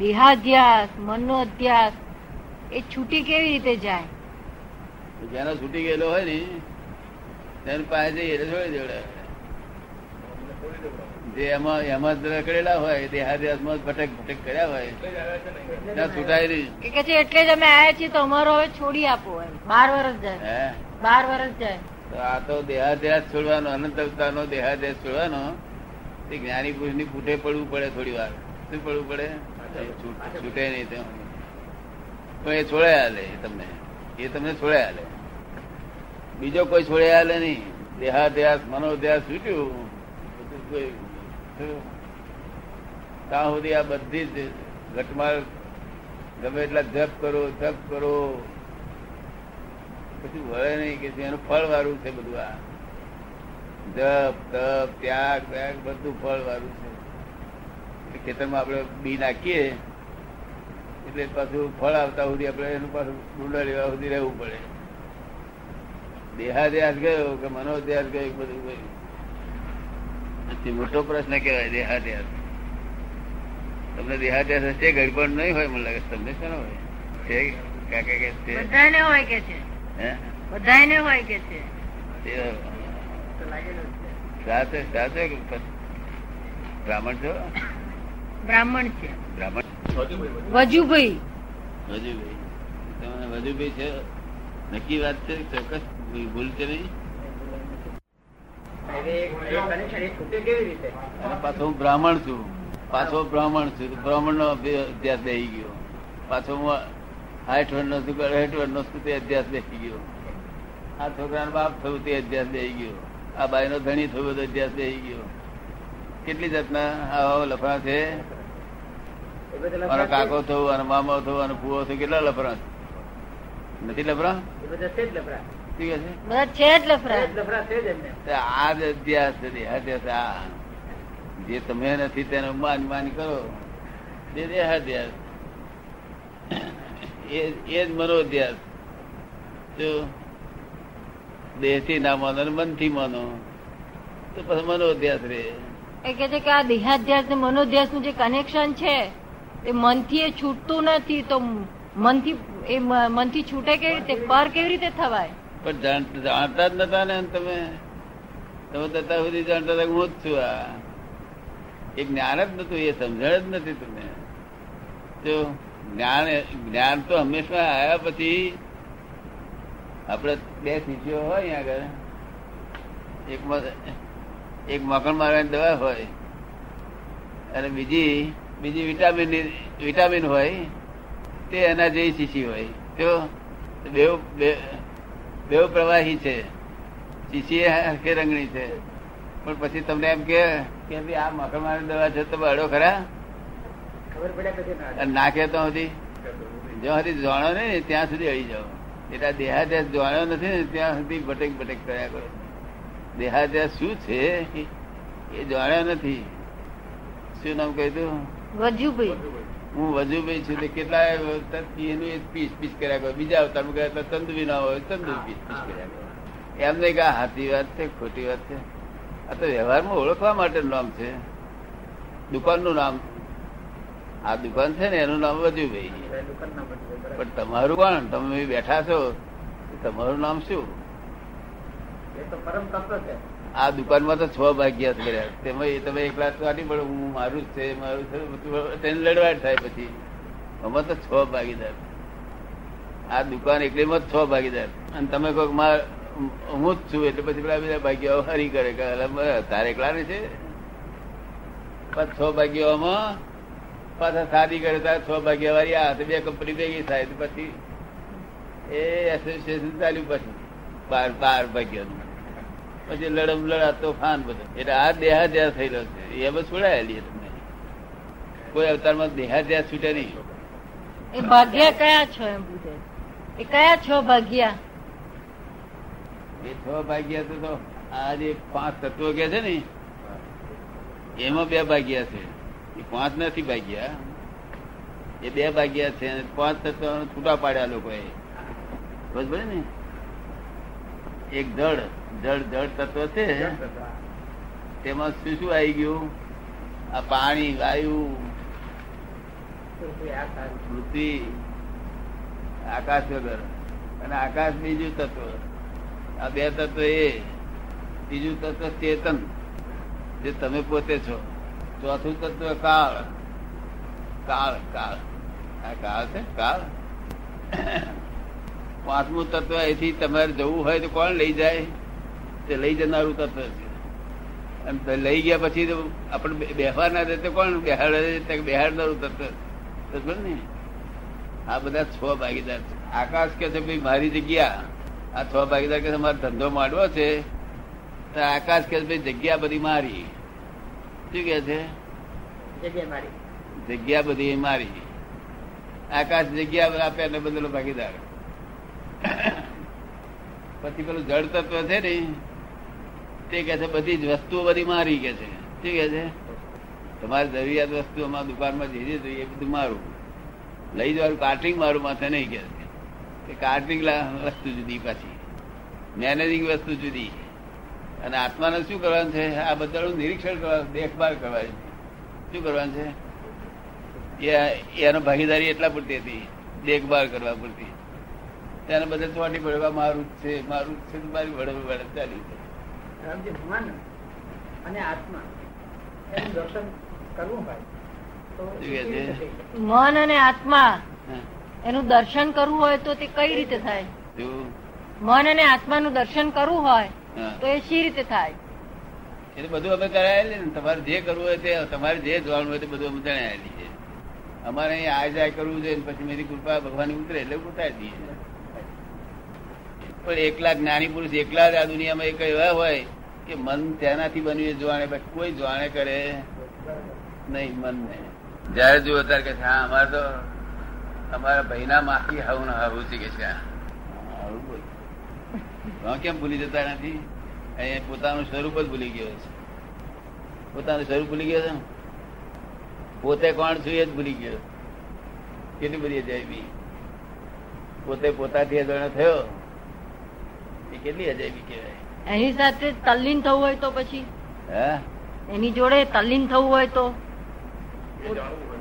દેહાધ્યાસ મનનો અધ્યાસ એ છૂટી કેવી રીતે જાય? જેનો છૂટી ગયેલો હોય ને તેની પાસે જઈએ એટલે છોડી દેવડે જે એમાં એમાં જ રખડેલા હોય દેહાધ્યાસમાં ભટક ભટક કર્યા હોય ત્યાં છૂટાય નહીં. કે છે એટલે જ અમે આયા છીએ તો અમારો હવે છોડી આપો બાર વર્ષ જાય. હે? બાર વર્ષ જાય. તો આ તો દેહાદ્યાસ છોડવાનો અનંત અવતારનો દેહાધ્યાસ છોડવાનો તે જ્ઞાની પુરુષની ફૂટે પડવું પડે થોડી વાર શું પડવું પડે? છૂટ- નહીં તેમ પણ એ છોડે હાલે તમને. એ તમને છોડે હાલે બીજો કોઈ છોડે હાલે નહીં. દેહાધ્યાસ, મનોધ્યાસ છૂટ્યું. કોઈ ત્યાં સુધી આ બધી જ ઘટમાળ ગમે એટલા જપ કરો જપ કરો. પછી વળે નહીં કે એનું ફળ વાળું છે બધું આ. જપ, તપ, ત્યાગ ત્યાગ બધું ફળ વાળું છે. ખેતરમાં આપણે બી નાખીએ એટલે પાછું ફળ આવતા સુધી આપણે એનું પાછું ડુંડા લેવા સુધી રહેવું પડે. દેહાદ્યાસ ગયો કે મનોદ્યાસ ગયો બધું ગયું. પછી મોટો પ્રશ્ન કહેવાય દેહાદ્યાસ તમને દેહાદ્યાસ હશે ગડબડ નહીં હોય મને લાગે તમને શેનો હોય? છે? કાકા કે છે? બધાને હોય કે છે? હે? બધાને હોય કે છે? સાથે સાથે બ્રાહ્મણ છો? બ્રાહ્મણ છે. બ્રાહ્મણ? વજુભાઈ. વજુભાઈ. વજુભાઈ છે? નક્કી વાત છે? ચોક્કસ. ભૂલ છે નહીં? પાછો હું બ્રાહ્મણ છું. પાછો બ્રાહ્મણ છું. બ્રાહ્મણ નો અભ્યાસ બેસી ગયો. પાછો હું હાઠ વર્ષ નો છું અઢાઠ વર્ષ નો છું તે અભ્યાસ બેસી ગયો. આ છોકરાનો બાપ થયું તે અભ્યાસ બેસી ગયો. આ બાઈ નો ધણી થયું તો અભ્યાસ બેસી ગયો. કેટલી જાતના આવા લફડા છે? મારો કાકો થયું અને મામો થયું અને ફુવો થયું કેટલા લફરા નથી લફરા જ લફરા તો આ જ અભ્યાસ છે દેહાદ્યાસ આ જે તમે નથી તેનો માન માન કરો જે દેહાદ્યાસ એ એ જ મનોધ્યાસ જો દેહથી ના માનો અને મનથી માનો તો પછી મનોધ્યાસ રે. એ કે છે કે આ દેહાધ્યાસ ને મનોધ્યાસનું જે કનેક્શન છે એ મનથી એ છૂટતું નથી તો મનથી એ મનથી છૂટે કેવી રીતે? પર કેવી રીતે થવાય? પણ જાણતા જ નતા ને તમે. તમે તથા સુધી જાણતા હતા હું જ છું આ. એ જ્ઞાન જ નતું, એ સમજણ જ નથી તમે જો જ્ઞાન જ્ઞાન તો હંમેશા આવ્યા પછી આપણે બે શીશીઓ હોય અહીંયા આગળ. એક એક મકણ મારવાની દવા હોય અને બીજી બીજી વિટામિન વિટામિન હોય તે એના જેવી શીશી હોય. તો બેવ બે- બેવ પ્રવાહી છે શીશી હરખે રંગણી છે. પણ પછી તમને એમ કે ભાઈ આ મકર દવા છે તો અડો ખરા? નાખે તો સુધી જ્યાં સુધી જાણો ને ત્યાં સુધી અડી જાઓ. એટલા દેહાદ્યાસ જાણ્યો નથી ને ત્યાં સુધી ભટેક ભટેક કર્યા કરો. દેહાદ્યાસ શું છે એ જાણ્યો નથી. શું નામ કહ્યું? વજુભાઈ. હું વજુભાઈ છું તે કેટલાય એનું પીસ પીસ કર્યા કરો. બીજા અવતાર ગયા તો ચંદુભી ના હોય ચંદુ પીસ પીસ કર્યા કરો. એમ નહીં કે આ વાત છે ખોટી વાત છે. આ તો વ્યવહારમાં ઓળખવા માટેનું નામ છે. દુકાનનું નામ. આ દુકાન છે ને એનું નામ વજુભાઈ. પણ તમારું કોણ? તમે બેઠા છો તમારું નામ શું? આ દુકાનમાં તો છ ભાગ્યા કર્યા. તેમાં તમે એકલા કાઢી પડે હું મારું જ છે, મારું છે તેને લડવાડ થાય પછી. અમે તો છ ભાગીદાર. આ દુકાન એકલીમાં છ ભાગીદાર. અને તમે કહો માર, હું જ છું, એટલે પછી પેલા બધા ભાગ્યો હરી કરે તારે એકલા ને છે. પણ છ ભાગ્યોમાં પાછા સાદી કરે, તારે છ ભાગ્યા વાળી આ બે કંપની ભેગી થાય, તો પછી એ એસોસિએશન ચાલ્યું પછી. બાર બાર ભાગ્યાનું. પછી લડમ લડા તોફાન બધું. એટલે આ દેહાધ્યાસ થયેલો છે. એ બસ છોડાયેલી તમને. કોઈ અવતારમાં દેહાધ્યાસ છૂટે નહીં. એ ભાગ્યા કયા છો એમ પૂછે. એ કયા છો ભાગ્યા? એ છ ભાગ્યા તો તો આ જે પાંચ તત્વો કે છે ને એમાં બે ભાગ્યા છે. એ પાંચ નથી ભાગ્યા. એ બે ભાગ્યા છે પાંચ તત્વો છૂટા પાડ્યા લોકોએ. બસ ને? એક જળ જળ જળ તત્વ છે. તેમાં શું શું આવી ગયું? આ પાણી, વાયુ, પૃથ્વી, આકાશ વગર. અને આકાશ બીજું તત્વ. આ બે તત્વ એ. બીજું તત્વ ચેતન, જે તમે પોતે છો. ચોથું તત્વ કાળ. કાળ કાળ. આ કાળ છે, કાળ. પાંચમું તત્વ અહીંથી તમારે જવું હોય તો કોણ લઈ જાય? તે લઈ જનારું તત્વ છે. અને લઈ ગયા પછી તો આપણે બેહવા ના દે તો કોણ બેહાડે? બેહાડનારું તત્વ ને? આ બધા છ ભાગીદાર છે. આકાશ કે છે ભાઈ મારી જગ્યા. આ છ ભાગીદાર કે મારો ધંધો માંડવો છે. તો આકાશ કે ભાઈ જગ્યા બધી મારી. શું કે છે? જગ્યા મારી. જગ્યા બધી મારી. આકાશ જગ્યા આપે અને બદલો ભાગીદાર. પછી પેલું જળ તત્વ છે ને, તે કે છે બધી જ વસ્તુઓ બધી મારી કે છે. શું કે છે? તમારી જરૂરિયાત વસ્તુઓમાં દુકાનમાં જે જે એ બધું મારું. લઈ જવાનું કાર્ટિંગ મારું માથે નહીં કે છે. કાર્ટિંગ વસ્તુ જુદી પાછી. મેનેજિંગ વસ્તુ જુદી. અને આત્માને શું કરવાનું છે? આ બધાનું નિરીક્ષણ કરવાનું, દેખભાળ કરવાની. શું કરવાનું છે? એ, એનો ભાગીદારી એટલા પૂરતી હતી. દેખભાળ કરવા પૂરતી. તેને બદલે ચોટી પડવા મારું જ છે મારું જ છે તો મારી વડે વડે ચાલી મન અને આત્મા એનું દર્શન કરવું હોય છે? મન અને આત્મા એનું દર્શન કરવું હોય તો તે કઈ રીતે થાય? મન અને આત્માનું દર્શન કરવું હોય. તો એ શી રીતે થાય? એટલે બધું અમે કરાયેલી ને તમારે જે કરવું હોય તે તમારે જે જોવાનું હોય તે બધું અમે જણાયેલી છે. અમારે અહીંયા આ જાય કરવું જોઈએ પછી મેરી કૃપા ભગવાન ઉતરે એટલે ઉતારી દઈએ. પણ એકલા જ્ઞાની પુરુષ એકલા જ આ દુનિયામાં એક એવા હોય કે મન તેનાથી બન્યું એ જોવાને બાકી કોઈ જોવાને કરે નહીં મન ને જયારે જુઓ ત્યારે કે હા અમારે તો અમારા ભાઈના માથી હાવું ના હાવું છે કે છે હા, કેમ ભૂલી જતા નથી? અહીંયા પોતાનું સ્વરૂપ જ ભૂલી ગયો છે. પોતાનું સ્વરૂપ ભૂલી ગયો છે પોતે કોણ છું એ જ ભૂલી ગયો. કેટલી બધી જાય પોતે પોતાથી અજાણ્યો થયો. એ કેટલી અજાયબી કહેવાય? એની સાથે તલ્લીન થવું હોય તો પછી? એની જોડે તલ્લીન થવું હોય તો?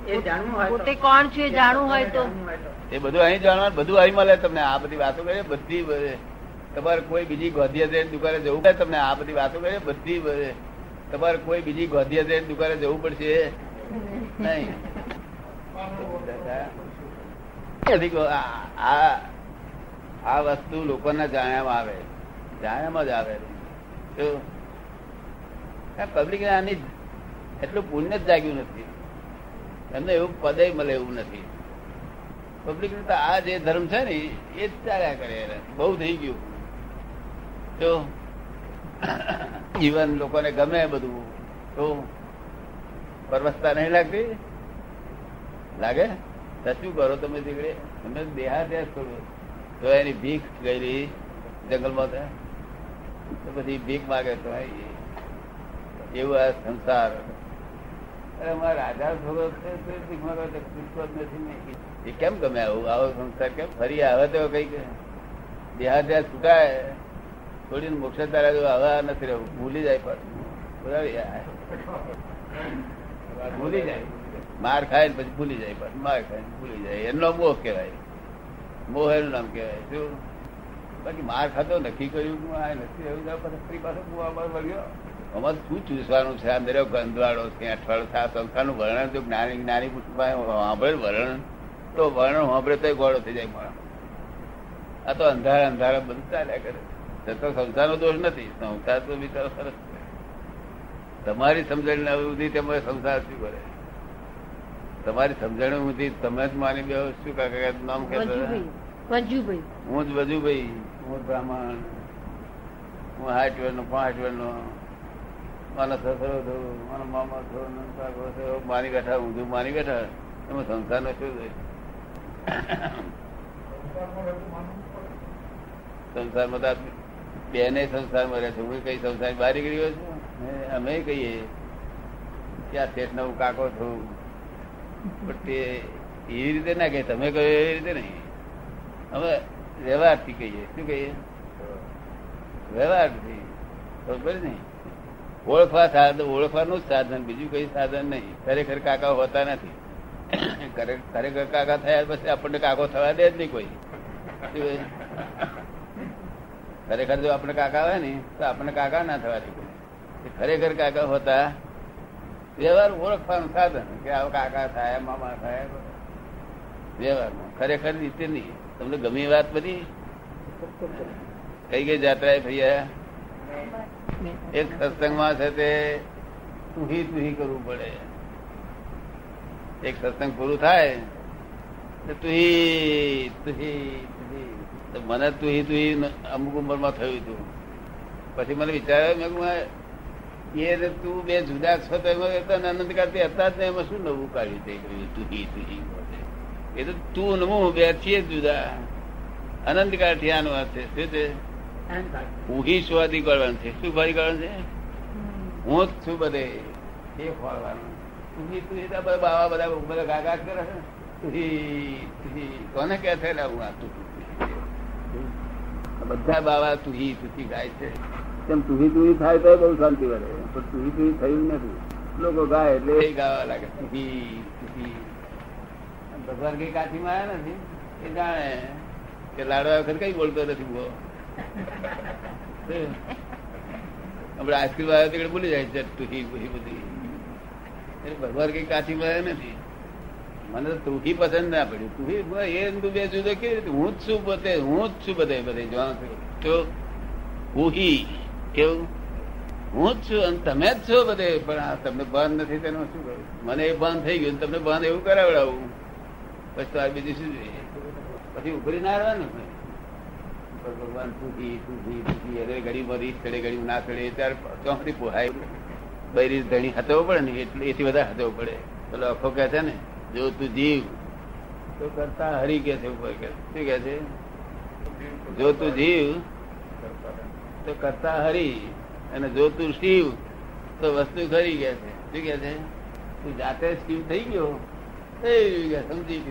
એ જાણવું હોય તો- પોતે કોણ છે જાણવું હોય તો? એ બધું અહીં જાણવાનું બધું અહીં મળે તમને. આ બધી વાતો કરીએ બધી તમારે કોઈ બીજી ગોધિયા દુકાને જવું પડે તમને. આ બધી વાતો કરે બધી. તમારે કોઈ બીજી ગોધિયા જઈને દુકાને જવું પડશે. નહીં. આ આ- વસ્તુ લોકોના જાણ્યામાં આવે. જાણ્યામાં જ આવે. પબ્લિક આની એટલું પુણ્ય જ જાગ્યું નથી. એમને એવું પદે મળે એવું નથી. પબ્લિક તો આ જે ધર્મ છે ને, એ જ ચાલ્યા કરે બહુ થઈ ગયું. તો જીવન લોકોને ગમે બધું. તો પરવસતા નહીં લાગતી? લાગે? શું કરો તમે દીકરે તમે દેહાદ્યાસ કરો. તો એની ભીખ ગયેલી જંગલમાં તો. પછી ભીખ માગે તો એવું આ સંસાર. અરે અમારા રાજા છે ભીખ નથી એ કેમ ગમે આવું? આવો સંસાર કેમ? ફરી આવે તો કંઈક. દેહાદ્યાસ છૂટાય થોડીને મોક્ષ તારા જો હવે નથી રહેવું. ભૂલી જાય પાછું. ભૂલી જાય. માર ખાય ને પછી ભૂલી જાય પાછું. માર ખાય ભૂલી જાય. એનો મોહ કહેવાય. મોહ એનું નામ કહેવાય. શું બાકી માર ખાતો નક્કી કર્યું કે આ નથી જાય પછી હું આમાં વળ્યો. અમારે શું ચૂસવાનું છે? આ મેરો ગંધવાળો છે, અઠવાડો છે, આ સંસ્થાનું વર્ણન જો જ્ઞાની જ્ઞાની પુસ્તકમાં સાંભળે વર્ણન. તો વર્ણન સાંભળે તો ગોળો થઈ જાય માણસ. આ તો અંધારા અંધારા બધું ચાલ્યા કરે તે તો સંસારનો દોષ નથી. સંસાર તો બિચારો સરસ તમારી સમજણ ના બધી તમારે સંસાર શું કરે તમારી સમજણ સુધી તમે જ માની બે શું કાકા નામ કહેતો હું જ વજુભાઈ હું બ્રાહ્મણ. હું હાથ વેર નો પાંચ વેર નો મારા સસરો થયો મારા મામા થયો થયો. માની બેઠા ઊંધું મારી બેઠા એમાં સંસાર નો શું છે? સંસારમાં તો બેને સંસારમાં રહે છે. હું કઈ સંસાર બહાર નીકળી ગયો છું? અમે કહીએ કે આ શેઠ હું કાકો છું. તે એવી રીતે ના કહે તમે કહ્યું એવી રીતે નહીં. અમે વ્યવહારથી કહીએ. શું કહીએ? વ્યવહારથી બરોબર ને ઓળખવા સાધન ઓળખવાનું જ સાધન. બીજું કઈ સાધન નહીં. ખરેખર કાકા હોતા નથી. ખરે- ખરેખર કાકા થયા પછી આપણને કાકો થવા દે જ નહીં કોઈ. ખરેખર જો આપણે કાકા હોય ને, તો આપણને કાકા ના થવા દે કોઈ. ખરેખર કાકા હોતા વ્યવહાર ઓળખવાનું સાધન. કે આવો કાકા થાય, મામા થાય. વ્યવહારમાં. ખરેખર રીતે નહીં. તમને ગમી વાત બધી? કઈ કઈ જાત્રા ભૈયા? એક સત્સંગમાં છે તે તુહી તુહી કરવું પડે. એક સત્સંગ પૂરું થાય તુહી તુહી તુહી. મને તુહી તુહી અમુક ઉંમરમાં થયું હતું પછી મને વિચાર્યો, મેં એ તું બે જુદા છો, તો એમાં તો અનંત કાળથી હતા જ ને, એમાં શું નવું કાઢ્યું તે કહ્યું તુહી બોલે. એ તો તું નવું બે છીએ જુદા. અનંત કાળથી આનું છે. શું છે? હું ઊહી સ્વાદી કરવાનું છે. શું ભારી કરવાનું છે? હું જ છું બધે. એ ખોળવાનું તુહી તુહી તો બધા બાવા બધા બધા ગાગા કરે તુહી તુહી કોને કે છે? હું આ તુહી? બધા બાવા તુહી તુહી ગાય છે. તેમ તુહી તુહી થાય તો બહુ શાંતિ વધે પણ તુહી તુહી થયું નથી લોકો ગાય એટલે એ ગાવા લાગે તુહી તુહી ભગવાન કઈ કાઠીમાં આવ્યા નથી એ જાણે કે લાડવા વખત કઈ બોલતો નથી બહુ આપણે આઈસ્ક્રીમ આવ્યો તો ભૂલી જાય છે ટૂંકી બધી બધી એટલે ભગવાન કઈ કાચી મળે નથી મને તો ટૂંકી પસંદ ના પડી ટૂંકી બ- એ ને તું બે જુદો કેવી રીતે હું જ છું બધે હું જ છું બધે બધે જોવાનું થયું તો હુહી કેવું હું જ છું અને તમે જ છો બધે, પણ આ તમને ભાન નથી, તેનું શું કરું? મને એ ભાન થઈ ગયું તમને ભાન એવું કરાવડાવું. પછી તો આ બીજું શું જોઈએ? પછી ઉભરી ના રહેવાનું ભગવાન સુખી સુખી સુખી અરે ઘડી મરી ચડે ઘડી ના ચડે ત્યારે ચોકડી પોહાય. બૈરી ધણી હતવો પડે ને, એટલે એથી વધારે હતવો પડે. પેલો અખો કે છે ને, જો તું જીવ, તો કરતા હરી કે છે ઉપર કે શું કે છે? જો તું જીવ, તો કરતા હરી. અને જો તું શિવ તો વસ્તુ ખરી ગયા છે. શું કે છે? તું જાતે શિવ થઈ ગયો? સમજી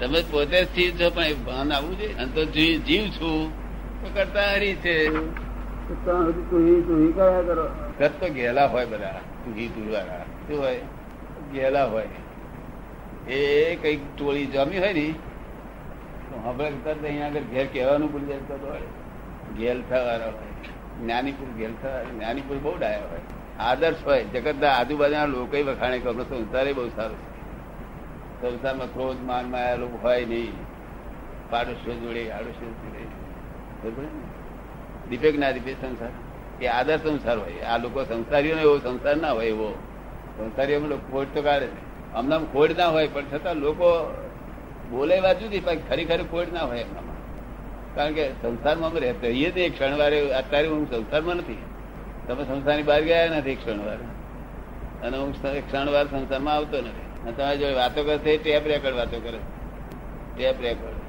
તમે પોતે જ શિવ છો પણ એ ભાન આવવું છે? અને તો જીવ છું તો કરતા હરી છે. ઘર તો ઘેલા હોય બધા તુહી તુહી વાળા. શું હોય? ઘેલા હોય. એ કંઈક ટોળી જમી હોય ને તો હમણાં તરત અહીંયા આગળ ઘેર કહેવાનું ભૂલી જાય તો ઘેલ ગેલ થવાના હોય. જ્ઞાનીપુર ગેલ થાય જ્ઞાનીપુર બહુ ડાયા હોય. આદર્શ હોય. જગતના આજુબાજુના લોકો વખાણે કે અમને સંસારે બહુ સારો છે. સંસારમાં ક્રોધ, માન, માયા લોકો હોય નહીં. પાડોશીઓ જોડે, આડોશીઓ જોડે. બરોબર ને? દીપક ના દીપે સંસાર? એ આદર્શ સંસાર હોય. આ લોકો સંસારીઓનો એવો સંસાર ના હોય એવો. સંસારીઓમાં લોકો ખોટ તો કાઢે અમને ખોટ ના હોય, પણ છતાં લોકો બોલે વાત જુદી, પણ ખરી ખોટ ના હોય એમનામાં. કારણ કે સંસારમાં અમે રહેતા રહીએ છીએ ક્ષણવારે, અત્યારે હું સંસારમાં નથી. તમે સંસારની બહાર ગયા નથી ક્ષણવાર. અને હું ક્ષણવાર સંસારમાં આવતો નથી. અને તમારી જોડે વાતો કરે છે ટેપ રેકર્ડ વાતો કરે. Tape record